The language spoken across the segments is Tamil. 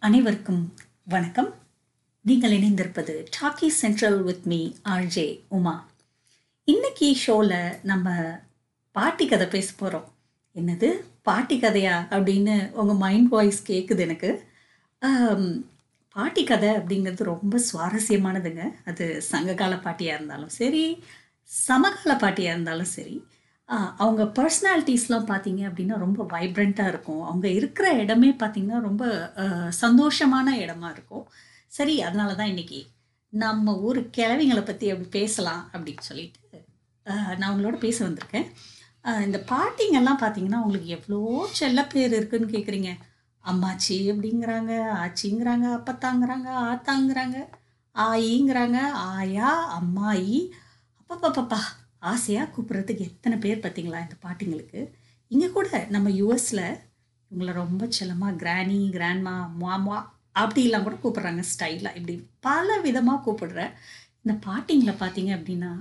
அனைவருக்கும் வணக்கம். நீங்கள் இணைந்திருப்பது Talkie Central with me RJ Uma. இன்னைக்கு ஷோவில் நம்ம பாட்டி கதை பேச போகிறோம் என்னது? பாட்டி கதையா? அப்படின்னு உங்கள் மைண்ட் வாய்ஸ் கேட்குது எனக்கு. பாட்டி கதை அப்படிங்கிறது ரொம்ப சுவாரஸ்யமானதுங்க. அது சங்ககால பாட்டியாக இருந்தாலும் சரி சமகால பாட்டியாக இருந்தாலும் சரி ஆ, அவங்க பர்சனாலிட்டிஸ்லாம் பார்த்தீங்க அப்படின்னா ரொம்ப வைப்ரண்ட்டாக இருக்கும். அவங்க இருக்கிற இடமே பார்த்தீங்கன்னா ரொம்ப சந்தோஷமான இடமா இருக்கும். சரி அதனால தான் இன்னைக்கு நம்ம ஊர் கிழவிங்களை பற்றி அப்படி பேசலாம் அப்படின்னு சொல்லிட்டு நான் உங்களோட பேச வந்திருக்கேன். இந்த பாட்டிங்கெல்லாம் பார்த்தீங்கன்னா உங்களுக்கு எவ்வளோ செல்ல பேர் இருக்குன்னு கேட்குறீங்க. அம்மாச்சி அப்படிங்கிறாங்க ஆச்சிங்கிறாங்க அப்பத்தாங்கிறாங்க ஆத்தாங்கிறாங்க ஆயிங்கிறாங்க ஆயா அம்மாயி அப்பப்பப்பப்பா. ஆசையாக கூப்பிட்றதுக்கு எத்தனை பேர் பார்த்தீங்களா இந்த பாட்டிங்களுக்கு? இங்கே கூட நம்ம யூஎஸில் இவங்கள ரொம்ப செல்லமாக கிராணி கிராண்ட்மா மாமா அப்படிலாம் கூட கூப்பிட்றாங்க ஸ்டைலாக இப்படி பல விதமாக கூப்பிடுற இந்த பாட்டிங்களை பார்த்தீங்க அப்படின்னா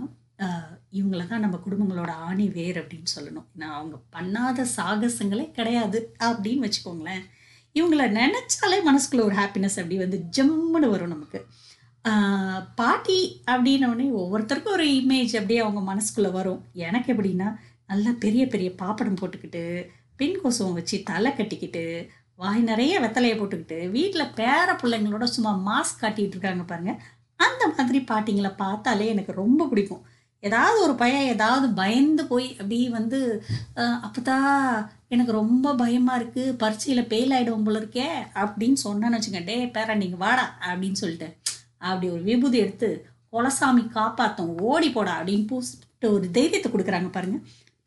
இவங்கள தான் நம்ம குடும்பங்களோட ஆணி வேர் அப்படின்னு சொல்லணும். ஏன்னா அவங்க பண்ணாத சாகசங்களே கிடையாது அப்படின்னு வச்சுக்கோங்களேன். இவங்கள நினச்சாலே மனசுக்குள்ள ஒரு ஹாப்பினஸ் அப்படி வந்து ஜம்முன்னு வரும் நமக்கு. பாட்டி அப்படின்னோடனே ஒவ்வொருத்தருக்கும் ஒரு இமேஜ் அப்படியே அவங்க மனசுக்குள்ளே வரும். எனக்கு எப்படின்னா நல்லா பெரிய பெரிய பாப்படம் போட்டுக்கிட்டு பின் கொசுவம் வச்சு தலை கட்டிக்கிட்டு வாய் நிறைய வெத்தலையை போட்டுக்கிட்டு வீட்டில் பேர பிள்ளைங்களோட சும்மா மாஸ்க் காட்டிகிட்டு இருக்காங்க பாருங்க. அந்த மாதிரி பாட்டிங்களை பார்த்தாலே எனக்கு ரொம்ப பிடிக்கும். ஏதாவது ஒரு பையன் ஏதாவது பயந்து போய் அப்படி வந்து அப்போதான் எனக்கு ரொம்ப பயமாக இருக்குது பரீட்சையில் பெயில் ஆகிடும் போல இருக்கே அப்படின்னு சொன்னான்னு வச்சுக்கேன் டே பேரா நீங்கள் வாடா அப்படின்னு சொல்லிட்டு. அப்படி ஒரு விபூதி எடுத்து குலசாமி காப்பாத்தோம் ஓடி போடா அப்படின்னு பூசிட்டு ஒரு தைரியத்தை கொடுக்குறாங்க பாருங்க.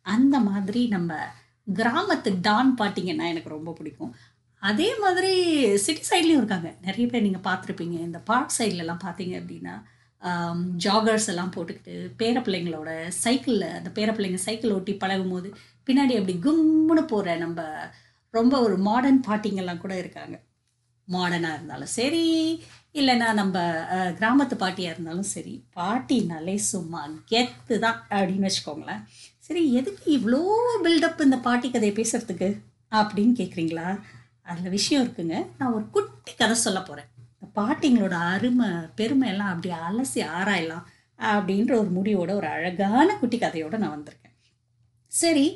அந்த மாதிரி நம்ம கிராமத்து டான் பாட்டிங்கன்னா எனக்கு ரொம்ப பிடிக்கும். அதே மாதிரி சிட்டி சைட்லேயும் இருக்காங்க. நிறைய பேர் நீங்கள் பார்த்துருப்பீங்க. இந்த பார்க் சைட்லலாம் பார்த்தீங்க அப்படின்னா ஜாகர்ஸ் எல்லாம் போட்டுக்கிட்டு பேர பிள்ளைங்களோட சைக்கிளில் அந்த பேர பிள்ளைங்க சைக்கிள் ஓட்டி பழகும் போது பின்னாடி அப்படி கும்முன்னு போகிற நம்ம ரொம்ப ஒரு மாடர்ன் பாட்டிங்கெல்லாம் கூட இருக்காங்க. மாடர்னாக இருந்தாலும் சரி இல்லைன்னா நம்ம கிராமத்து பாட்டியாக இருந்தாலும் சரி பாட்டினாலே சும்மா கெத்து தான் அப்படின்னு வச்சுக்கோங்களேன். சரி எதுக்கு இவ்வளோ பில்டப் இந்த பாட்டி கதையை பேசுறதுக்கு அப்படின்னு கேட்குறீங்களா அதில் விஷயம் இருக்குங்க. நான் ஒரு குட்டி கதை சொல்ல போகிறேன் இந்த பாட்டிங்களோட அருமை பெருமை எல்லாம் அப்படி அலசி ஆராயலாம் அப்படின்ற ஒரு முடிவோட ஒரு அழகான குட்டி கதையோட நான் வந்திருக்கேன். சரி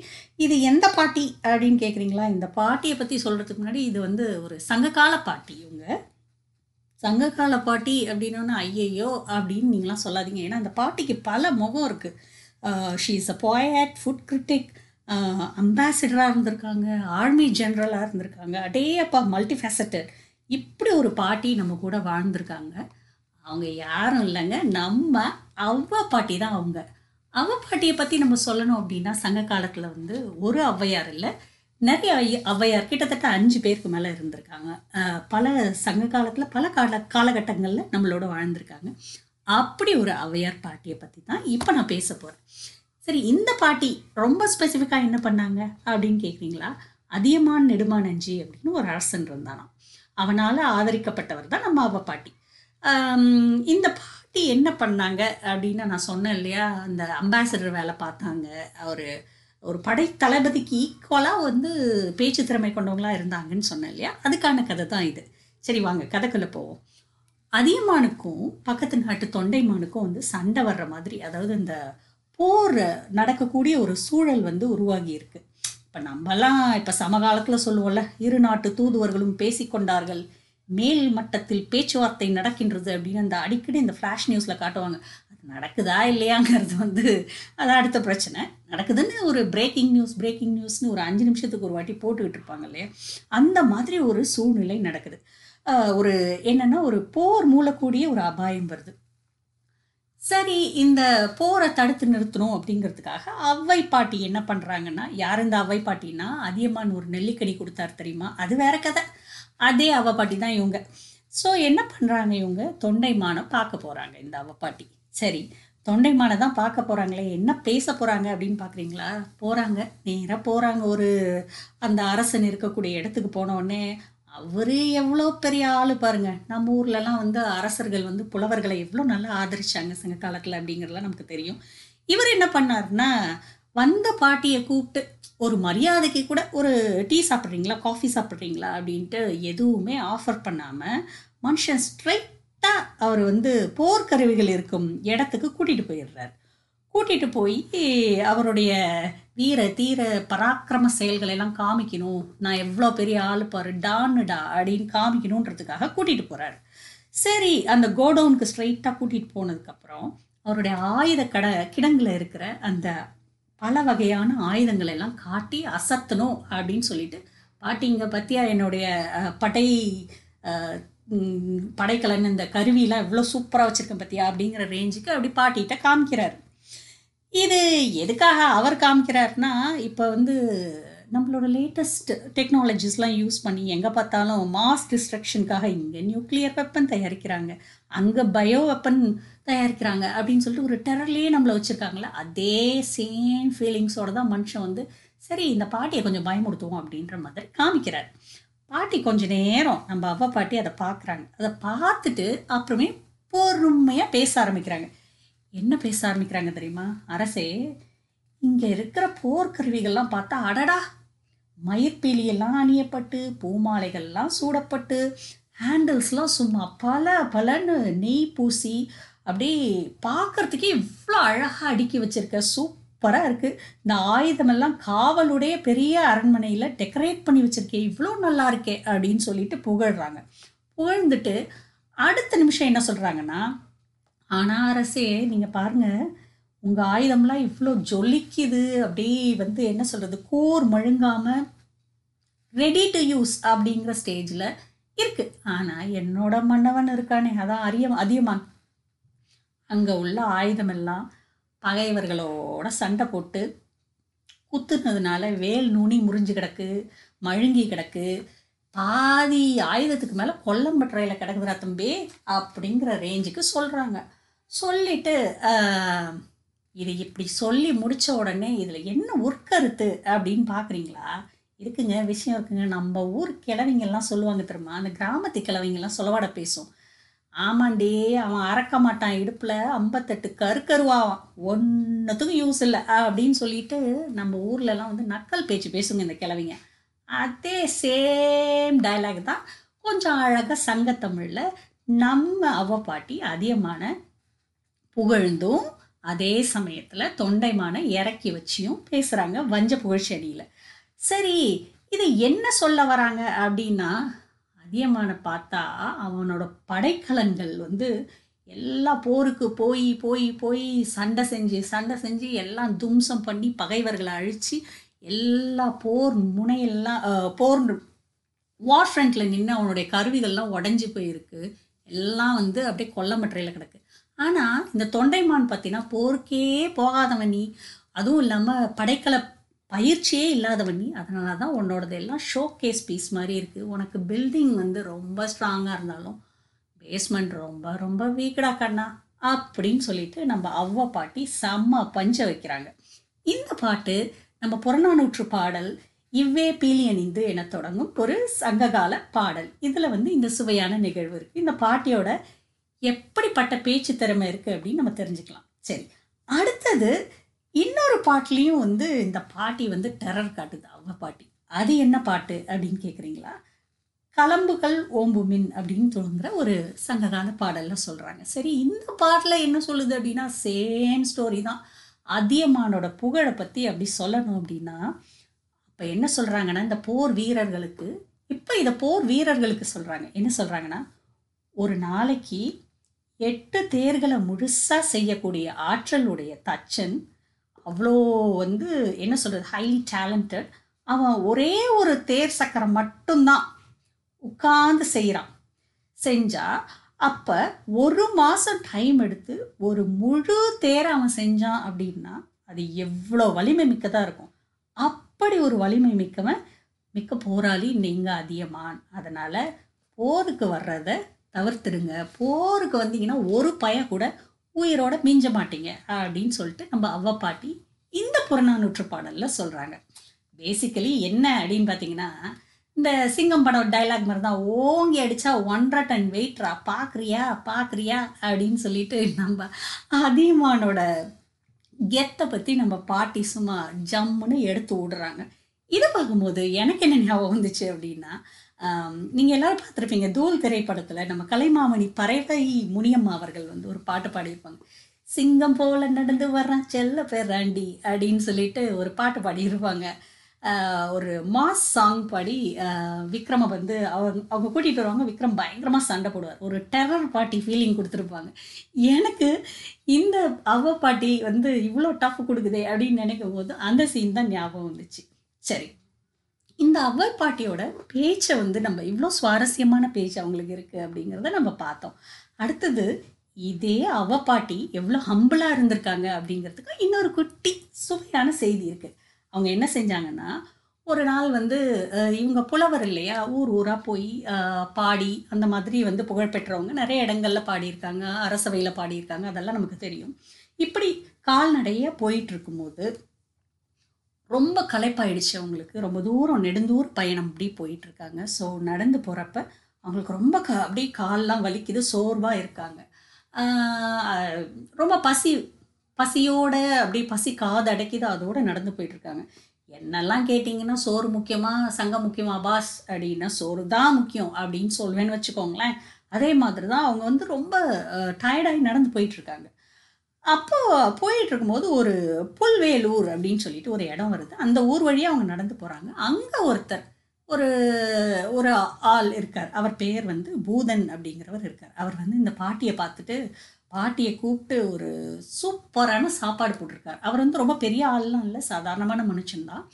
இது எந்த பாட்டி அப்படின்னு கேட்குறீங்களா இந்த பாட்டியை பற்றி சொல்கிறதுக்கு முன்னாடி இது வந்து ஒரு சங்ககால பாட்டி இவங்க. சங்ககால பாட்டி அப்படின்னோன்னா ஐயையோ அப்படின்னு நீங்களாம் சொல்லாதீங்க. ஏன்னா அந்த பாட்டிக்கு பல முகம் இருக்குது she is a poet food critic அம்பாசிடராக இருந்திருக்காங்க ஆர்மி ஜென்ரலாக இருந்திருக்காங்க அடே அப்பா மல்டி ஃபேசட்டட் இப்படி ஒரு பாட்டி நம்ம கூட வாழ்ந்திருக்காங்க. அவங்க யாரும் இல்லைங்க. நம்ம அவ்வா பாட்டி தான் அவங்க. அவ பாட்டியை பற்றி நம்ம சொல்லணும் அப்படின்னா சங்க காலத்தில் வந்து ஒரு ஔவையார் இல்லை நிறைய ஔவையார் கிட்டத்தட்ட அஞ்சு பேருக்கு மேலே இருந்திருக்காங்க. பல சங்க காலத்தில் பல கால காலகட்டங்களில் நம்மளோட வாழ்ந்திருக்காங்க. அப்படி ஒரு ஔவையார் பாட்டியை பற்றி தான் இப்போ நான் பேச போகிறேன் சரி இந்த பாட்டி ரொம்ப ஸ்பெசிஃபிக்காக என்ன பண்ணாங்க அப்படின்னு கேட்குறீங்களா அதியமான் நெடுமானஞ்சி அப்படின்னு ஒரு அரசன் இருந்தானாம். அவனால் ஆதரிக்கப்பட்டவர் தான் நம்ம அவ பாட்டி. இந்த பாட்டி என்ன பண்ணாங்க அப்படின்னு நான் சொன்னேன் இல்லையா? அந்த அம்பாசடர் வேலை பார்த்தாங்க. ஒரு ஒரு படைத்தளபதிக்கு ஈக்குவலாக வந்து பேச்சு திறமை கொண்டவங்களா இருந்தாங்கன்னு சொன்னேன் இல்லையா? அதுக்கான கதை தான் இது. சரி வாங்க கதைக்குள்ளே போவோம். அதியமானுக்கும் பக்கத்து நாட்டு தொண்டைமானுக்கும் வந்து சண்டை வர்ற மாதிரி அதாவது இந்த போர் நடக்கக்கூடிய ஒரு சூழல் வந்து உருவாகி இருக்கு. இப்போ நம்மலாம் இப்போ சமகாலத்தில் சொல்லுவோம்ல இரு நாட்டு தூதுவர்களும் பேசிக்கொண்டார்கள் மேல் மட்டத்தில் பேச்சுவார்த்தை நடக்கின்றது அப்படின்னு அந்த அடிக்கடி இந்த ஃப்ளாஷ் நியூஸில் காட்டுவாங்க. நடக்குதா இல்லையாங்கிறது வந்து அது அடுத்த பிரச்சனை. நடக்குதுன்னு ஒரு பிரேக்கிங் நியூஸ் பிரேக்கிங் நியூஸ்னு ஒரு அஞ்சு நிமிஷத்துக்கு ஒரு வாட்டி போட்டுக்கிட்டு இருப்பாங்க இல்லையா? அந்த மாதிரி ஒரு சூழ்நிலை நடக்குது. ஒரு என்னென்னா ஒரு போர் மூலக்கூடிய ஒரு அபாயம் வருது. சரி இந்த போரை தடுத்து நிறுத்தணும் அப்படிங்கிறதுக்காக அவ்வை பாட்டி என்ன பண்ணுறாங்கன்னா யார் இந்த அவ்வை பாட்டின்னா அதியமான் ஒரு நெல்லிக்கனி கொடுத்தார் தெரியுமா? அது வேற கதை. அதே அவ பாட்டி தான் இவங்க. ஸோ என்ன பண்ணுறாங்க இவங்க? தொண்டைமானம் பார்க்க போகிறாங்க இந்த அவ பாட்டி. சரி தொண்டைமானை தான் பார்க்க போகிறாங்களே என்ன பேச போகிறாங்க அப்படின்னு பார்க்குறீங்களா போகிறாங்க நேராக போகிறாங்க ஒரு அந்த அரசன் இருக்கக்கூடிய இடத்துக்கு போனோடனே அவரே எவ்வளோ பெரிய ஆள் பாருங்க. நம்ம ஊர்லலாம் வந்து அரசர்கள் வந்து புலவர்களை எவ்வளோ நல்லா ஆதரிச்சாங்க சங்க காலத்தில் அப்படிங்கிறதுலாம் நமக்கு தெரியும். இவர் என்ன பண்ணாருன்னா வந்த பாட்டியை கூப்பிட்டு ஒரு மரியாதைக்கு கூட ஒரு டீ சாப்பிட்றீங்களா காஃபி சாப்பிட்றீங்களா அப்படின்ட்டு எதுவுமே ஆஃபர் பண்ணாமல் மனுஷன் கரெக்டாக அவர் வந்து போர்க்கருவிகள் இருக்கும் இடத்துக்கு கூட்டிகிட்டு போயிடுறார். கூட்டிகிட்டு போய் அவருடைய வீர தீர பராக்கிரம செயல்களை எல்லாம் காமிக்கணும். நான் எவ்வளோ பெரிய ஆள் பாரு டான்னுடா அப்படின்னு காமிக்கணுன்றதுக்காக கூட்டிகிட்டு போகிறாரு சரி அந்த கோடவுனுக்கு ஸ்ட்ரைட்டாக கூட்டிகிட்டு போனதுக்கப்புறம் அவருடைய ஆயுத கடை கிடங்கில் இருக்கிற அந்த பல வகையான ஆயுதங்களை எல்லாம் காட்டி அசத்தணும் அப்படின்னு சொல்லிட்டு பாட்டிங்க பற்றியா என்னுடைய படை படைக்கலன் இந்த கருவிலாம் எவ்வளோ சூப்பராக வச்சுருக்கேன் பார்த்தியா அப்படிங்கிற ரேஞ்சுக்கு அப்படி பாட்டிகிட்ட காமிக்கிறாரு. இது எதுக்காக அவர் காமிக்கிறார்னா இப்போ வந்து நம்மளோட லேட்டஸ்ட் டெக்னாலஜிஸ்லாம் யூஸ் பண்ணி எங்கே பார்த்தாலும் மாஸ் டிஸ்ட்ரக்ஷனுக்காக இங்கே நியூக்ளியர் வெப்பன் தயாரிக்கிறாங்க. அங்கே பயோ வெப்பன் தயாரிக்கிறாங்க அப்படின்னு சொல்லிட்டு ஒரு டெரர்லேயே நம்மளை வச்சுருக்காங்களே அதே சேம் ஃபீலிங்ஸோட தான் மனுஷன் வந்து சரி இந்த பாட்டியை கொஞ்சம் பயமுறுத்துவோம் அப்படின்ற மாதிரி காமிக்கிறார். பாட்டி கொஞ்ச நேரம் நம்ம அவ்வா பாட்டி அதை பார்க்குறாங்க அதை பார்த்துட்டு அப்புறமே பொறுமையாக பேச ஆரம்பிக்கிறாங்க. என்ன பேச ஆரம்பிக்கிறாங்க தெரியுமா? அரசே இங்கே இருக்கிற போர்க்கருவிகள்லாம் பார்த்தா அடடா! மயிர்பீலியெல்லாம் அணியப்பட்டு பூமாலைகள்லாம் சூடப்பட்டு ஹேண்டில்ஸ்லாம் சும்மா பல பலன்னு நெய் பூசி அப்படியே பார்க்கறதுக்கே இவ்வளோ அழகாக அடுக்கி வச்சிருக்க சூப்பராக இருக்குது இந்த ஆயுதமெல்லாம் காவலுடைய பெரிய அரண்மனையில் டெக்கரேட் பண்ணி வச்சுருக்கேன் இவ்வளோ நல்லா இருக்கே அப்படின்னு சொல்லிட்டு புகழ்கிறாங்க புகழ்ந்துட்டு அடுத்த நிமிஷம் என்ன சொல்கிறாங்கன்னா ஆனால் அரசே நீங்கள் பாருங்கள் உங்கள் ஆயுதம்லாம் இவ்வளோ ஜொலிக்குது. அப்படியே வந்து என்ன சொல்கிறது கூர் மழுங்காமல் ரெடி டு யூஸ் அப்படிங்கிற ஸ்டேஜில் இருக்குது ஆனால் என்னோட மன்னவன் இருக்கானே அதான் அரிய அதியமான். அங்கே உள்ள ஆயுதமெல்லாம் பகைவர்களோட சண்டை போட்டு குத்துனதுனால வேல் நுனி முறிஞ்சு கிடக்கு மழுங்கி கிடக்கு பாதி ஆயுதத்துக்கு மேலே கொல்லம்பற்றையில் கிடக்குதுரா தம்பி அப்படிங்கிற ரேஞ்சுக்கு சொல்கிறாங்க சொல்லிட்டு இது இப்படி சொல்லி முடித்த உடனே இதில் என்ன உட்கருத்து அப்படின்னு பார்க்குறீங்களா இருக்குங்க விஷயம் இருக்குங்க. நம்ம ஊர் கிழவிங்கெல்லாம் சொல்லுவாங்க தெரியுமா? அந்த கிராமத்து கிழவிங்கெல்லாம் சொல்லவாட பேசும். ஆமாண்டி அவன் அறக்க மாட்டான் இடுப்பில் ஐம்பத்தெட்டு கருக்கருவாவான். ஒன்றுத்துக்கும் யூஸ் இல்லை அப்படின்னு சொல்லிட்டு நம்ம ஊர்லலாம் வந்து நக்கல் பேச்சு பேசுங்க இந்த கிழவிங்க. அதே சேம் டயலாக் தான் கொஞ்சம் அழகாக சங்கத்தமிழில் நம்ம அவ பாட்டி அதிகமான புகழ்ந்தும் அதே சமயத்தில் தொண்டைமான இறக்கி வச்சியும் பேசுகிறாங்க வஞ்ச புகழ்ச்செடியில். சரி இது என்ன சொல்ல வராங்க அப்படின்னா அதியமான பார்த்தா அவனோட படைக்கலன்கள் வந்து எல்லா போருக்கு போய் போய் போய் சண்டை செஞ்சு சண்டை செஞ்சு எல்லாம் தும்சம் பண்ணி பகைவர்களை அழித்து எல்லா போர் முனையெல்லாம் போர் வார் ஃப்ரண்ட்டில் நின்று அவனுடைய கருவிகள்லாம் உடஞ்சி போயிருக்கு. எல்லாம் வந்து அப்படியே கொல்லமற்றையில் கிடக்கு. ஆனால் இந்த தொண்டைமான் பார்த்தீங்கன்னா போருக்கே போகாதவன் நீ. அதுவும் இல்லாமல் படைக்கலை பயிற்சியே இல்லாதவன் நீ அதனால தான் உன்னோடது எல்லாம் ஷோ கேஸ் பீஸ் மாதிரி இருக்குது உனக்கு பில்டிங் வந்து ரொம்ப ஸ்ட்ராங்காக இருந்தாலும் பேஸ்மெண்ட் ரொம்ப ரொம்ப வீக்கடா கண்ணா அப்படின்னு சொல்லிட்டு நம்ம அவ்வா பாட்டி செம்ம பஞ்ச வைக்கிறாங்க. இந்த பாட்டு நம்ம புறநானூற்று பாடல் இவ்வே பீலியணிந்து என தொடங்கும் ஒரு சங்ககால பாடல். இதில் வந்து இந்த சுவையான நிகழ்வு இருக்குது இந்த பாட்டியோட எப்படிப்பட்ட பேச்சு திறமை இருக்குது அப்படின்னு நம்ம தெரிஞ்சுக்கலாம். சரி அடுத்தது இன்னொரு பாட்டுலேயும் வந்து இந்த பாட்டி வந்து டெரர் காட்டுது அவங்க பாட்டி. அது என்ன பாட்டு அப்படின்னு கேட்குறீங்களா கலம்புகள் ஓம்புமின் அப்படின்னு தொடங்குற ஒரு சங்ககால பாடலில் சொல்கிறாங்க சரி இந்த பாட்டில் என்ன சொல்லுது அப்படின்னா சேம் ஸ்டோரி தான். அதியமானோட புகழை பற்றி அப்படி சொல்லணும் அப்படின்னா அப்போ என்ன சொல்கிறாங்கன்னா இந்த போர் வீரர்களுக்கு இப்போ இதை போர் வீரர்களுக்கு சொல்கிறாங்க என்ன சொல்கிறாங்கன்னா ஒரு நாளைக்கு எட்டு தேர்களை முழுசாக செய்யக்கூடிய ஆற்றலுடைய தச்சன் அவ்வளோ வந்து என்ன சொல்கிறது ஹைலி டேலண்டட் அவன் ஒரே ஒரு தேர் சக்கரம் மட்டும்தான் உட்கார்ந்து செய்கிறான் செஞ்சால் அப்போ ஒரு மாதம் டைம் எடுத்து ஒரு முழு தேரை அவன் செஞ்சான் அப்படின்னா அது எவ்வளோ வலிமை மிக்கதாக இருக்கும். அப்படி ஒரு வலிமை மிக்கவன் மிக்க போராளி நீங்கள் அதியமான். அதனால் போருக்கு வர்றத தவிர்த்துடுங்க. போருக்கு வந்தீங்கன்னா ஒரு பய கூட உயிரோட மிஞ்ச மாட்டீங்க அப்படின்னு சொல்லிட்டு நம்ம அவ்வ பாட்டி இந்த புறநானூற்று பாடலில் சொல்கிறாங்க பேசிக்கலி என்ன அப்படின்னு பார்த்தீங்கன்னா இந்த சிங்கம் படம் டைலாக் மாதிரி தான் ஓங்கி அடித்தா ஒன்றரை டன் வெயிட்ரா பார்க்குறியா பார்க்குறியா அப்படின்னு சொல்லிட்டு நம்ம அதியமானோட கெத்தை பற்றி நம்ம பாட்டி சும்மா ஜம்முன்னு எடுத்து விடுறாங்க இதை பார்க்கும்போது எனக்கு என்ன ஞாபகம் வந்துச்சு அப்படின்னா நீங்கள் எல்லாரும் பார்த்துருப்பீங்க தூள் திரைப்படத்தில் நம்ம கலைமாமணி பறவை முனியம்மா அவர்கள் வந்து ஒரு பாட்டு பாடியிருப்பாங்க. சிங்கம் போல நடந்து வர்றான் செல்ல பேராண்டி அப்படின்னு சொல்லிட்டு ஒரு பாட்டு பாடியிருப்பாங்க. ஒரு மாஸ் சாங் பாடி விக்ரம விக்ரமை வந்து அவங்க அவங்க கூட்டிகிட்டு வருவாங்க விக்ரம் பயங்கரமாக சண்டை போடுவார். ஒரு டெரர் பாட்டி ஃபீலிங் கொடுத்துருப்பாங்க. எனக்கு இந்த அவ பாட்டி வந்து இவ்வளோ டஃப் கொடுக்குதே அப்படின்னு நினைக்கும் போது அந்த சீன் தான் ஞாபகம் வந்துச்சு. சரி. இந்த அவர் பாட்டியோட பேச்சை வந்து நம்ம இவ்வளோ சுவாரஸ்யமான பேச்சு அவங்களுக்கு இருக்குது அப்படிங்கிறத நம்ம பார்த்தோம். அடுத்தது இதே அவ பாட்டி எவ்வளோ ஹம்பிளாக இருந்திருக்காங்க அப்படிங்கிறதுக்கு இன்னொரு குட்டி சுவையான செய்தி இருக்குது அவங்க என்ன செஞ்சாங்கன்னா ஒரு நாள் வந்து இவங்க புலவர் இல்லையா? ஊர் ஊராக போய் பாடி அந்த மாதிரி வந்து புகழ்பெற்றவங்க நிறைய இடங்கள்ல பாடியிருக்காங்க அரசவையில் பாடியிருக்காங்க அதெல்லாம் நமக்கு தெரியும். இப்படி கால்நடையாக போயிட்டு இருக்கும்போது ரொம்ப களைப்பாயிடுச்சு அவங்களுக்கு. ரொம்ப தூரம் நெடுந்தூர் பயணம் அப்படி போயிட்டு இருக்காங்க ஸோ நடந்து போகிறப்ப அவங்களுக்கு ரொம்ப க அப்படியே கால்லாம் வலிக்குது சோர்வாக இருக்காங்க. ரொம்ப பசி பசியோட அப்படியே பசி காது அடைக்குது அதோடு நடந்து போயிட்டுருக்காங்க. என்னெல்லாம் கேட்டிங்கன்னா சோறு முக்கியமாக சங்கம் முக்கியமாக பாஸ் அப்படின்னா சோறு தான் முக்கியம் அப்படின்னு சொல்வேன்னு வச்சுக்கோங்களேன். அதே மாதிரி தான் அவங்க வந்து ரொம்ப டயர்டாகி நடந்து போயிட்டுருக்காங்க. அப்போ போயிட்டு இருக்கும்போது ஒரு புல்வேலூர் அப்படின்னு சொல்லிட்டு ஒரு இடம் வருது. அந்த ஊர் வழியாக அவங்க நடந்து போகிறாங்க அங்கே ஒருத்தர் ஒரு ஒரு ஆள் இருக்கார். அவர் பேர் வந்து பூதன் அப்படிங்கிறவர் இருக்கார். அவர் வந்து இந்த பாட்டியை பார்த்துட்டு பாட்டியை கூப்பிட்டு ஒரு சூப்பரான சாப்பாடு போட்டிருக்கார். அவர் வந்து ரொம்ப பெரிய ஆள்லாம் இல்லை சாதாரணமான மனுஷன்தான்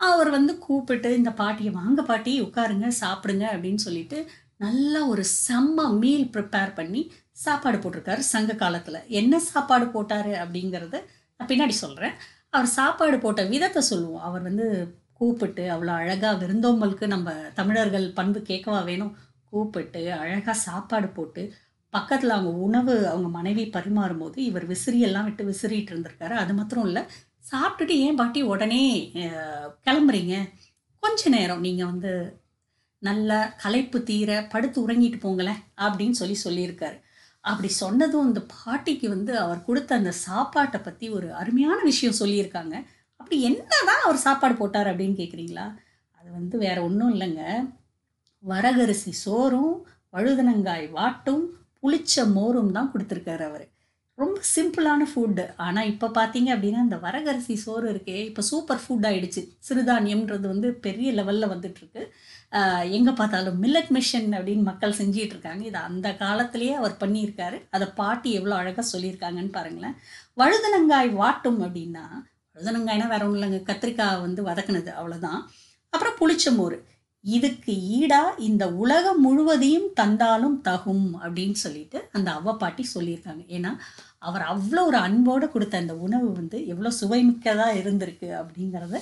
அவர் வந்து கூப்பிட்டு இந்த பாட்டியை வாங்க பாட்டி உட்காருங்க சாப்பிடுங்க அப்படின்னு சொல்லிட்டு நல்ல ஒரு செம்ம மீல் ப்ரிப்பேர் பண்ணி சாப்பாடு போட்டிருக்காரு சங்க காலத்தில். என்ன சாப்பாடு போட்டார் அப்படிங்கிறத நான் பின்னாடி சொல்கிறேன் அவர் சாப்பாடு போட்ட விதத்தை சொல்லுவோம். அவர் வந்து கூப்பிட்டு அவ்வளோ அழகாக விருந்தோம்பலுக்கு நம்ம தமிழர்கள் பண்பு கேட்கவா வேணும். கூப்பிட்டு அழகாக சாப்பாடு போட்டு பக்கத்தில் அவங்க உணவு அவங்க மனைவி பரிமாறும் போது இவர் விசிறியெல்லாம் விட்டு விசிறிட்டு இருந்திருக்காரு. அது மாத்திரம் இல்லை சாப்பிட்டுட்டு ஏன் பாட்டி உடனே கிளம்புறீங்க? கொஞ்ச நேரம் நீங்கள் வந்து நல்லா களைப்பு தீர படுத்து உறங்கிட்டு போங்களேன் அப்படின்னு சொல்லி சொல்லியிருக்காரு. அப்படி சொன்னதும் இந்த பாட்டிக்கு வந்து அவர் கொடுத்த அந்த சாப்பாட்டை பற்றி ஒரு அருமையான விஷயம் சொல்லியிருக்காங்க. அப்படி என்னதான் அவர் சாப்பாடு போட்டார் அப்படின்னு கேட்குறீங்களா அது வந்து வேற ஒன்றும் இல்லைங்க. வரகரிசி சோறும் வழுதனங்காய் வாட்டும் புளிச்ச மோரும் தான் கொடுத்துருக்காரு அவர். ரொம்ப சிம்பிளான ஃபுட்டு ஆனால் இப்போ பார்த்தீங்க அப்படின்னா இந்த வரகரிசி சோறு இருக்கே இப்போ சூப்பர் ஃபுட் ஆகிடுச்சு சிறுதானியம்ன்றது வந்து பெரிய லெவலில் வந்துட்டுருக்கு எங்கே பார்த்தாலும் மில்லட் மிஷன் அப்படின்னு மக்கள் செஞ்சிகிட்டு இருக்காங்க இது அந்த காலத்திலேயே அவர் பண்ணியிருக்காரு. அதை பாட்டி எவ்வளோ அழகாக சொல்லியிருக்காங்கன்னு பாருங்களேன். வழுதனங்காய் வாட்டும் அப்படின்னா வழுதனங்காய்னா வேற ஒன்றும் இல்லைங்க. கத்திரிக்காய் வந்து வதக்குனது அவ்வளோதான் அப்புறம் புளிச்சமோறு. இதுக்கு ஈடாக இந்த உலகம் முழுவதையும் தந்தாலும் தகும் அப்படின்னு சொல்லிட்டு அந்த அவ்வப்பாட்டி சொல்லியிருக்காங்க. ஏன்னா அவர் அவ்வளோ ஒரு அன்போடு கொடுத்த அந்த உணவு வந்து எவ்வளோ சுவைமிக்கதாக இருந்திருக்கு அப்படிங்கிறத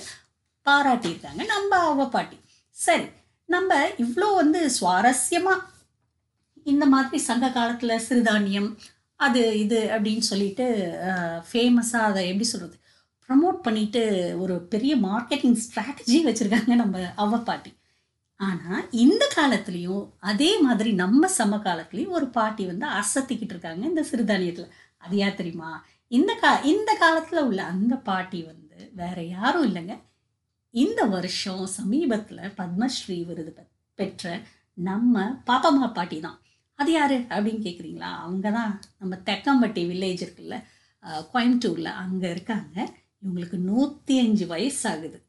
பாராட்டியிருக்காங்க நம்ம அவ்வப்பாட்டி சரி நம்ம இவ்வளோ வந்து சுவாரஸ்யமாக இந்த மாதிரி சங்க காலத்தில் சிறுதானியம் அது இது அப்படின்னு சொல்லிட்டு ஃபேமஸாக அதை எப்படி சொல்கிறது ப்ரமோட் பண்ணிட்டு ஒரு பெரிய மார்க்கெட்டிங் ஸ்ட்ராட்டஜி வச்சுருக்காங்க நம்ம அவ பாட்டி. ஆனால் இந்த காலத்துலேயும் அதே மாதிரி நம்ம சம காலத்துலேயும் ஒரு பாட்டி வந்து அசத்திக்கிட்டு இருக்காங்க இந்த சிறுதானியத்தில். அது யார் தெரியுமா? இந்த கா இந்த காலத்தில் உள்ள அந்த பாட்டி வந்து வேற யாரும் இல்லைங்க. இந்த வருஷம் சமீபத்தில் பத்மஸ்ரீ விருது பெற்ற நம்ம பாப்பம்மா பாட்டி தான். அது யார் அப்படின்னு கேட்குறீங்களா அவங்க தான் நம்ம தெக்கம்பட்டி வில்லேஜ் இருக்குல்ல கோயம்புத்தூரில் அங்கே இருக்காங்க. இவங்களுக்கு நூற்றி அஞ்சு வயசு ஆகுது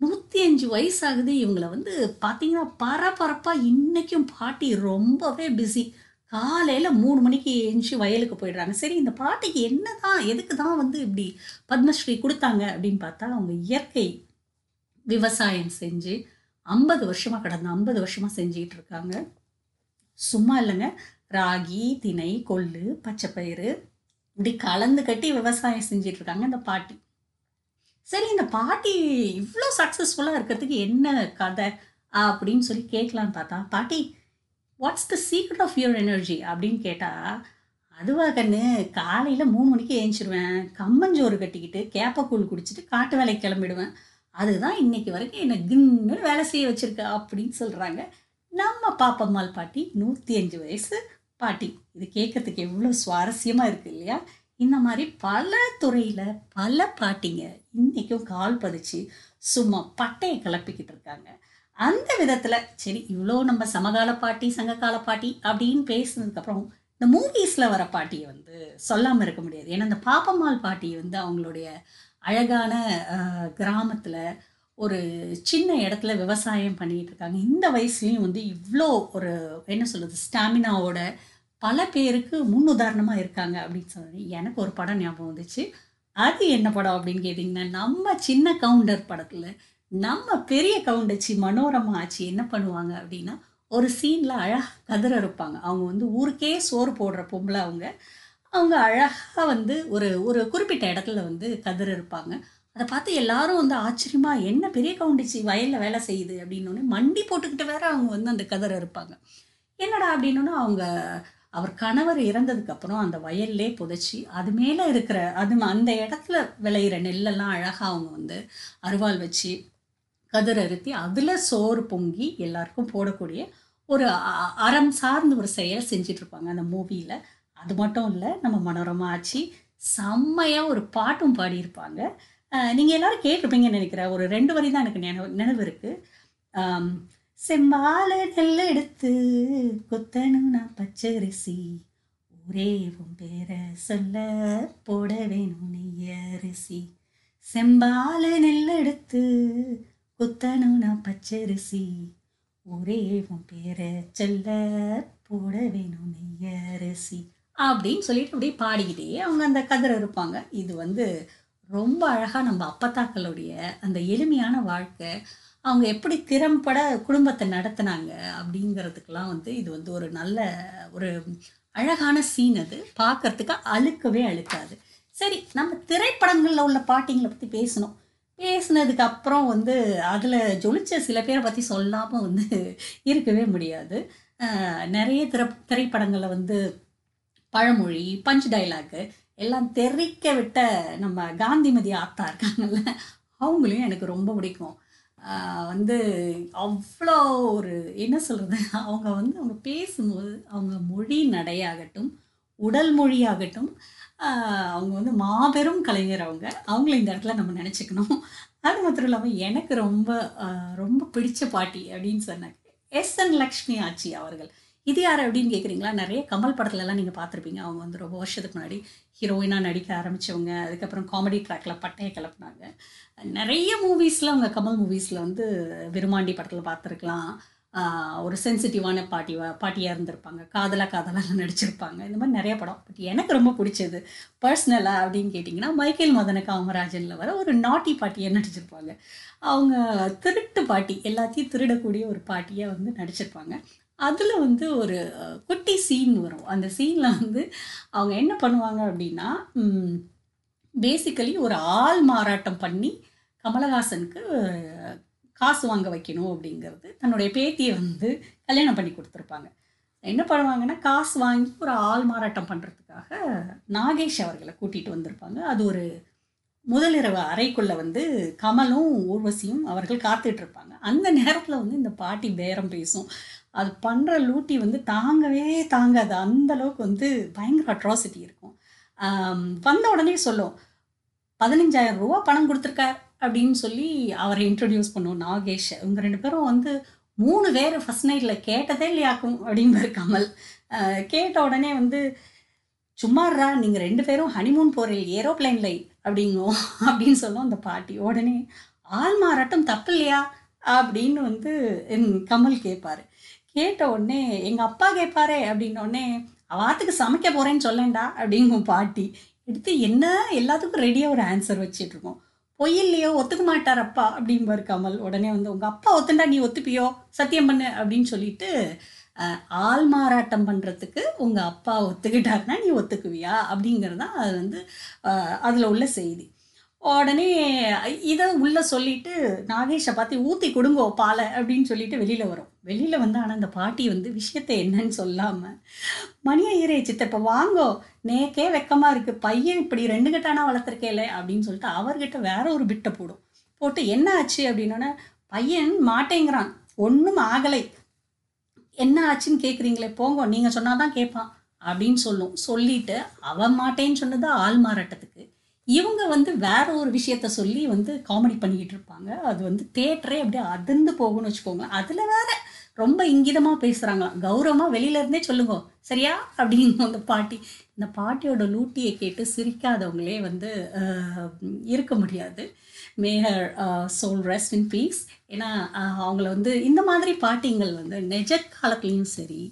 நூற்றி அஞ்சு வயசாகுது இவங்கள வந்து பார்த்தீங்கன்னா பரபரப்பாக இன்றைக்கும் பாட்டி ரொம்பவே பிஸி காலையில் மூணு மணிக்கு எழுந்துச்சி வயலுக்கு போயிடுறாங்க. சரி இந்த பாட்டிக்கு என்ன தான் எதுக்கு தான் வந்து இப்படி பத்மஸ்ரீ கொடுத்தாங்க அப்படின்னு பார்த்தா அவங்க இயற்கை விவசாயம் செஞ்சு ஐம்பது வருஷமாக கடந்த ஐம்பது வருஷமாக செஞ்சுக்கிட்டு இருக்காங்க. சும்மா இல்லைங்க. ராகி தினை கொள்ளு பச்சைப்பயிறு இப்படி கலந்து கட்டி விவசாயம் செஞ்சிட்டு இருக்காங்க இந்த பாட்டி. சரி இந்த பாட்டி இவ்வளோ சக்ஸஸ்ஃபுல்லாக இருக்கிறதுக்கு என்ன கதை அப்படின்னு சொல்லி கேட்கலான்னு பார்த்தா பாட்டி what's the secret of your energy அப்படின்னு கேட்டால் அதுவா கண்ணு காலையில் மூணு மணிக்கு ஏஞ்சிருவேன். கம்மஞ்சோறு கட்டிக்கிட்டு கேப்பக்கூழ் குடிச்சிட்டு காட்டு வேலைக்கு கிளம்பிடுவேன். அதுதான் இன்னைக்கு வரைக்கும் என்னை கின்னு வேலை செய்ய வச்சிருக்க அப்படின்னு சொல்கிறாங்க நம்ம பாப்பம்மாள் பாட்டி நூற்றி அஞ்சு வயசு பாட்டி. இது கேட்கறதுக்கு எவ்வளோ சுவாரஸ்யமாக இருக்குது இல்லையா? இந்த மாதிரி பல துறையில் பல பாட்டிங்க இன்றைக்கும் கால் பதிச்சு சும்மா பட்டையை கிளப்பிக்கிட்டு இருக்காங்க. அந்த விதத்தில் சரி இவ்வளோ நம்ம சமகால பாட்டி சங்ககால பாட்டி அப்படின்னு பேசினதுக்கப்புறம் இந்த மூவிஸில் வர பாட்டியை வந்து சொல்லாமல் இருக்க முடியாது. ஏன்னா இந்த பாப்பம்மாள் பாட்டி வந்து அவங்களுடைய அழகான கிராமத்தில் ஒரு சின்ன இடத்துல விவசாயம் பண்ணிகிட்டு இருக்காங்க. இந்த வயசுலேயும் வந்து இவ்வளோ ஒரு என்ன சொல்கிறது ஸ்டாமினாவோட பல பேருக்கு முன் உதாரணமாக இருக்காங்க அப்படின்னு சொல்லி எனக்கு ஒரு படம் ஞாபகம் வந்துச்சு. அது என்ன படம் அப்படின்னு கேட்டிங்கன்னா நம்ம சின்ன கவுண்டர் படத்தில் நம்ம பெரிய கவுண்டச்சி மனோரமா ஆச்சு என்ன பண்ணுவாங்க அப்படின்னா ஒரு சீனில் அழகாக கதிர இருப்பாங்க அவங்க வந்து ஊருக்கே சோறு போடுற பொம்பளை அவங்க. அவங்க அழகாக வந்து ஒரு ஒரு குறிப்பிட்ட இடத்துல வந்து கதிர் இருப்பாங்க அதை பார்த்து எல்லாரும் வந்து ஆச்சரியமா என்ன பெரிய கவுண்டிச்சி வயலில் வேலை செய்யுது? அப்படின்னோடனே மண்டி போட்டுக்கிட்டு வேற அவங்க வந்து அந்த கதிரை இருப்பாங்க. என்னடா? அப்படின்னோன்னா அவங்க அவர் கணவர் இறந்ததுக்கப்புறம் அந்த வயல்லே புதைச்சி அது மேலே இருக்கிற அது அந்த இடத்துல விளையிற நெல்லெல்லாம் அழகாக அவங்க வந்து அருவாள் வச்சு கதிர் அறுத்தி அதில் சோறு பொங்கி எல்லாருக்கும் போடக்கூடிய ஒரு அ- அறம் சார்ந்த ஒரு செயல் செஞ்சிட்ருப்பாங்க அந்த மூவியில் அது மட்டும் இல்லை நம்ம மனோரமா ஆச்சு செம்மையாக ஒரு பாட்டும் பாடியிருப்பாங்க. நீங்கள் எல்லாரும் கேட்டிருப்பீங்கன்னு நினைக்கிறேன். ஒரு ரெண்டு வரி தான் எனக்கு நினைவு நினைவு இருக்குது செம்பால நெல் எடுத்து குத்தணும் நான் பச்சரிசி ஒரே உன் பேரை சொல்ல போட வேணும் நெய்ய அரிசி செம்பால நெல் எடுத்து குத்தணும் நான் பச்சரிசி ஒரே உன் பேரை சொல்ல போட வேணும் நெய்ய அரிசி அப்படின்னு சொல்லிட்டு அப்படியே பாடிக்கிட்டே அவங்க அந்த கதிரை இருப்பாங்க. இது வந்து ரொம்ப அழகாக நம்ம அப்பத்தாக்களுடைய அந்த எளிமையான வாழ்க்கை அவங்க எப்படி திறம்பட குடும்பத்தை நடத்துனாங்க அப்படிங்கிறதுக்கெலாம் வந்து இது வந்து ஒரு நல்ல ஒரு அழகான சீன் அது. பார்க்கறதுக்கு அழுக்கவே அழுக்காது. சரி நம்ம திரைப்படங்களில் உள்ள பாட்டிங்களை பற்றி பேசணும். பேசினதுக்கு அப்புறம் வந்து அதில் ஜொலிச்ச சில பேரை பற்றி சொல்லாமல் வந்து இருக்கவே முடியாது. நிறைய திரை திரைப்படங்களில் வந்து பழமொழி பஞ்ச் டைலாக்கு எல்லாம் தெறிக்க விட்ட நம்ம காந்திமதி ஆத்தா இருக்காங்கல்ல அவங்களையும் எனக்கு ரொம்ப பிடிக்கும். வந்து அவ்வளோ ஒரு என்ன சொல்கிறது அவங்க வந்து அவங்க பேசும்போது அவங்க மொழி நடையாகட்டும் உடல் மொழியாகட்டும் அவங்க வந்து மாபெரும் கலைஞர் அவங்க. அவங்கள இந்த இடத்துல நம்ம நினச்சிக்கணும். அது மாத்திரம் இல்லாமல் எனக்கு ரொம்ப ரொம்ப பிடிச்ச பாட்டி அப்படின்னு சொன்னாங்க. எஸ் என் லக்ஷ்மி ஆச்சி அவர்கள். இது யார் அப்படின்னு கேட்குறீங்களா நிறைய கமல் படத்துலலாம் நீங்கள் பார்த்துருப்பீங்க. அவங்க வந்து ரொம்ப வருஷத்துக்கு முன்னாடி ஹீரோயினாக நடிக்க ஆரம்பித்தவங்க அதுக்கப்புறம் காமெடி ட்ராக்ல பட்டையை கிளப்புனாங்க. நிறைய மூவிஸில் அவங்க கமல் மூவிஸில் வந்து விருமாண்டி படத்தில் பார்த்துருக்கலாம். ஒரு சென்சிட்டிவான பாட்டி பாட்டியாக இருந்திருப்பாங்க. காதலா காதலாக நடிச்சிருப்பாங்க. இந்த மாதிரி நிறைய படம். பட் எனக்கு ரொம்ப பிடிச்சது பர்சனலாக அப்படின்னு கேட்டிங்கன்னா மைக்கேல் மதன காமராஜனில் வர ஒரு நாட்டி பாட்டியாக நடிச்சிருப்பாங்க. அவங்க திருட்டு பாட்டி எல்லாத்தையும் திருடக்கூடிய ஒரு பாட்டியாக வந்து நடிச்சிருப்பாங்க. அதில் வந்து ஒரு குட்டி சீன் வரும். அந்த சீனில் வந்து அவங்க என்ன பண்ணுவாங்க அப்படின்னா பேசிக்கலி ஒரு ஆள் மாறாட்டம் பண்ணி கமலஹாசனுக்கு காசு வாங்க வைக்கணும் அப்படிங்கிறது தன்னுடைய பேத்தியை வந்து கல்யாணம் பண்ணி கொடுத்துருப்பாங்க. என்ன பண்ணுவாங்கன்னா காசு வாங்கி ஒரு ஆள் மாறாட்டம் பண்ணுறதுக்காக நாகேஷ் அவர்களை கூட்டிகிட்டு வந்திருப்பாங்க. அது ஒரு முதலிரவு அறைக்குள்ளே வந்து கமலும் ஊர்வசியும் அவர்கள் காத்துட்ருப்பாங்க அந்த நேரத்தில் வந்து இந்த பாட்டி பேரம் பேசும். அது பண்ணுற லூட்டி வந்து தாங்கவே தாங்காது. அந்த அளவுக்கு வந்து பயங்கர அட்ராசிட்டி இருக்கும். வந்த உடனே சொல்லும் பதினஞ்சாயிரம் ரூபா பணம் கொடுத்துருக்கார் அப்படின்னு சொல்லி அவரை இன்ட்ரடியூஸ் பண்ணுவோம் நாகேஷ். இவங்க ரெண்டு பேரும் வந்து மூணு பேர் ஃபஸ்ட் நைட்டில் கேட்டதே இல்லையாக்கும் அப்படிம்பாரு கமல். கேட்ட உடனே வந்து சும்மாறா நீங்கள் ரெண்டு பேரும் ஹனிமூன் போகிறீங்க ஏரோப்ளைனில் அப்படிங்கும். அப்படின்னு சொல்லும் அந்த பாட்டி. உடனே ஆள் மாறாட்டம் தப்பு இல்லையா அப்படின்னு வந்து என் கமல் கேட்பாரு. கேட்ட உடனே எங்கள் அப்பா கேட்பாரே அப்படின்னோடனே அவாத்துக்கு சமைக்க போகிறேன்னு சொல்லேன்டா அப்படிங்கும் பாட்டி. எடுத்து என்ன எல்லாத்துக்கும் ரெடியாக ஒரு ஆன்சர் வச்சிட்ருக்கோம் பொய்யில்லையோ பொய் இல்லையோ ஒத்துக்க மாட்டார் அப்பா அப்படிம்பாரு கமல். உடனே வந்து உங்கள் அப்பா ஒத்துண்டா நீ ஒத்துப்பியோ? சத்தியம் பண்ணு அப்படின்னு சொல்லிட்டு ஆள் மாறாட்டம் பண்ணுறதுக்கு உங்கள் அப்பா ஒத்துக்கிட்டாருன்னா நீ ஒத்துக்குவியா? அப்படிங்கிறது தான் அது வந்து அதில் உள்ள செய்தி. உடனே இதை உள்ளே சொல்லிட்டு நாகேஷை பார்த்து ஊற்றி கொடுங்கோ பாலை அப்படின்னு சொல்லிட்டு வெளியில் வரும். வெளியில் வந்து ஆனால் அந்த பாட்டி வந்து விஷயத்தை என்னன்னு சொல்லாமல் மணியை ஈரே சித்த இப்போ வாங்கோ. நேக்கே வெக்கமாக இருக்குது பையன் இப்படி ரெண்டு கட்டானா வளர்த்துருக்கேல அப்படின்னு சொல்லிட்டு அவர்கிட்ட வேற ஒரு பிட்டை போடும். போட்டு என்ன ஆச்சு? அப்படின்னோடனே பையன் மாட்டேங்கிறான். ஒன்றும் ஆகலை. என்ன ஆச்சுன்னு கேட்குறீங்களே போங்கோ. நீங்கள் சொன்னாதான் கேட்பான் அப்படின்னு சொல்லும். சொல்லிட்டு அவன் மாட்டேன்னு சொன்னது ஆள் மாறாட்டத்துக்கு. இவங்க வந்து வேற ஒரு விஷயத்த சொல்லி வந்து காமெடி பண்ணிக்கிட்டு இருப்பாங்க. அது வந்து தேட்டரே அப்படியே அதிர்ந்து போகும்னு வச்சுக்கோங்க. அதில் வேற ரொம்ப இங்கிதமாக பேசுகிறாங்களாம் கௌரவமாக வெளியிலேருந்தே சொல்லுங்க. சரியா? அப்படின்னு அந்த பாட்டி. இந்த பாட்டியோட லூட்டியை கேட்டு சிரிக்காதவங்களே வந்து இருக்க முடியாது. May her soul rest in peace ஏன்னா அவங்கள வந்து இந்த மாதிரி பாட்டிங்கள் வந்து நெஜ காலத்துலேயும் சரி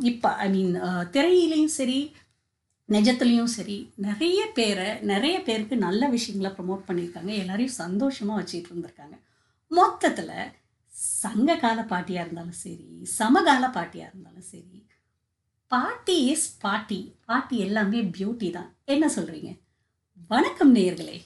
இப்போ ஐ மீன் திரையிலையும் சரி நிஜத்துலேயும் சரி நிறைய பேரை நிறைய பேருக்கு நல்ல விஷயங்களை ப்ரமோட் பண்ணியிருக்காங்க. எல்லாரையும் சந்தோஷமாக வச்சுட்டு இருந்திருக்காங்க. மொத்தத்தில் சங்க கால பாட்டியாக இருந்தாலும் சரி சமகால பாட்டியாக இருந்தாலும் சரி பாட்டி இஸ் பாட்டி. பாட்டி எல்லாமே பியூட்டி தான். என்ன சொல்கிறீங்க வணக்கம் நேயர்களே.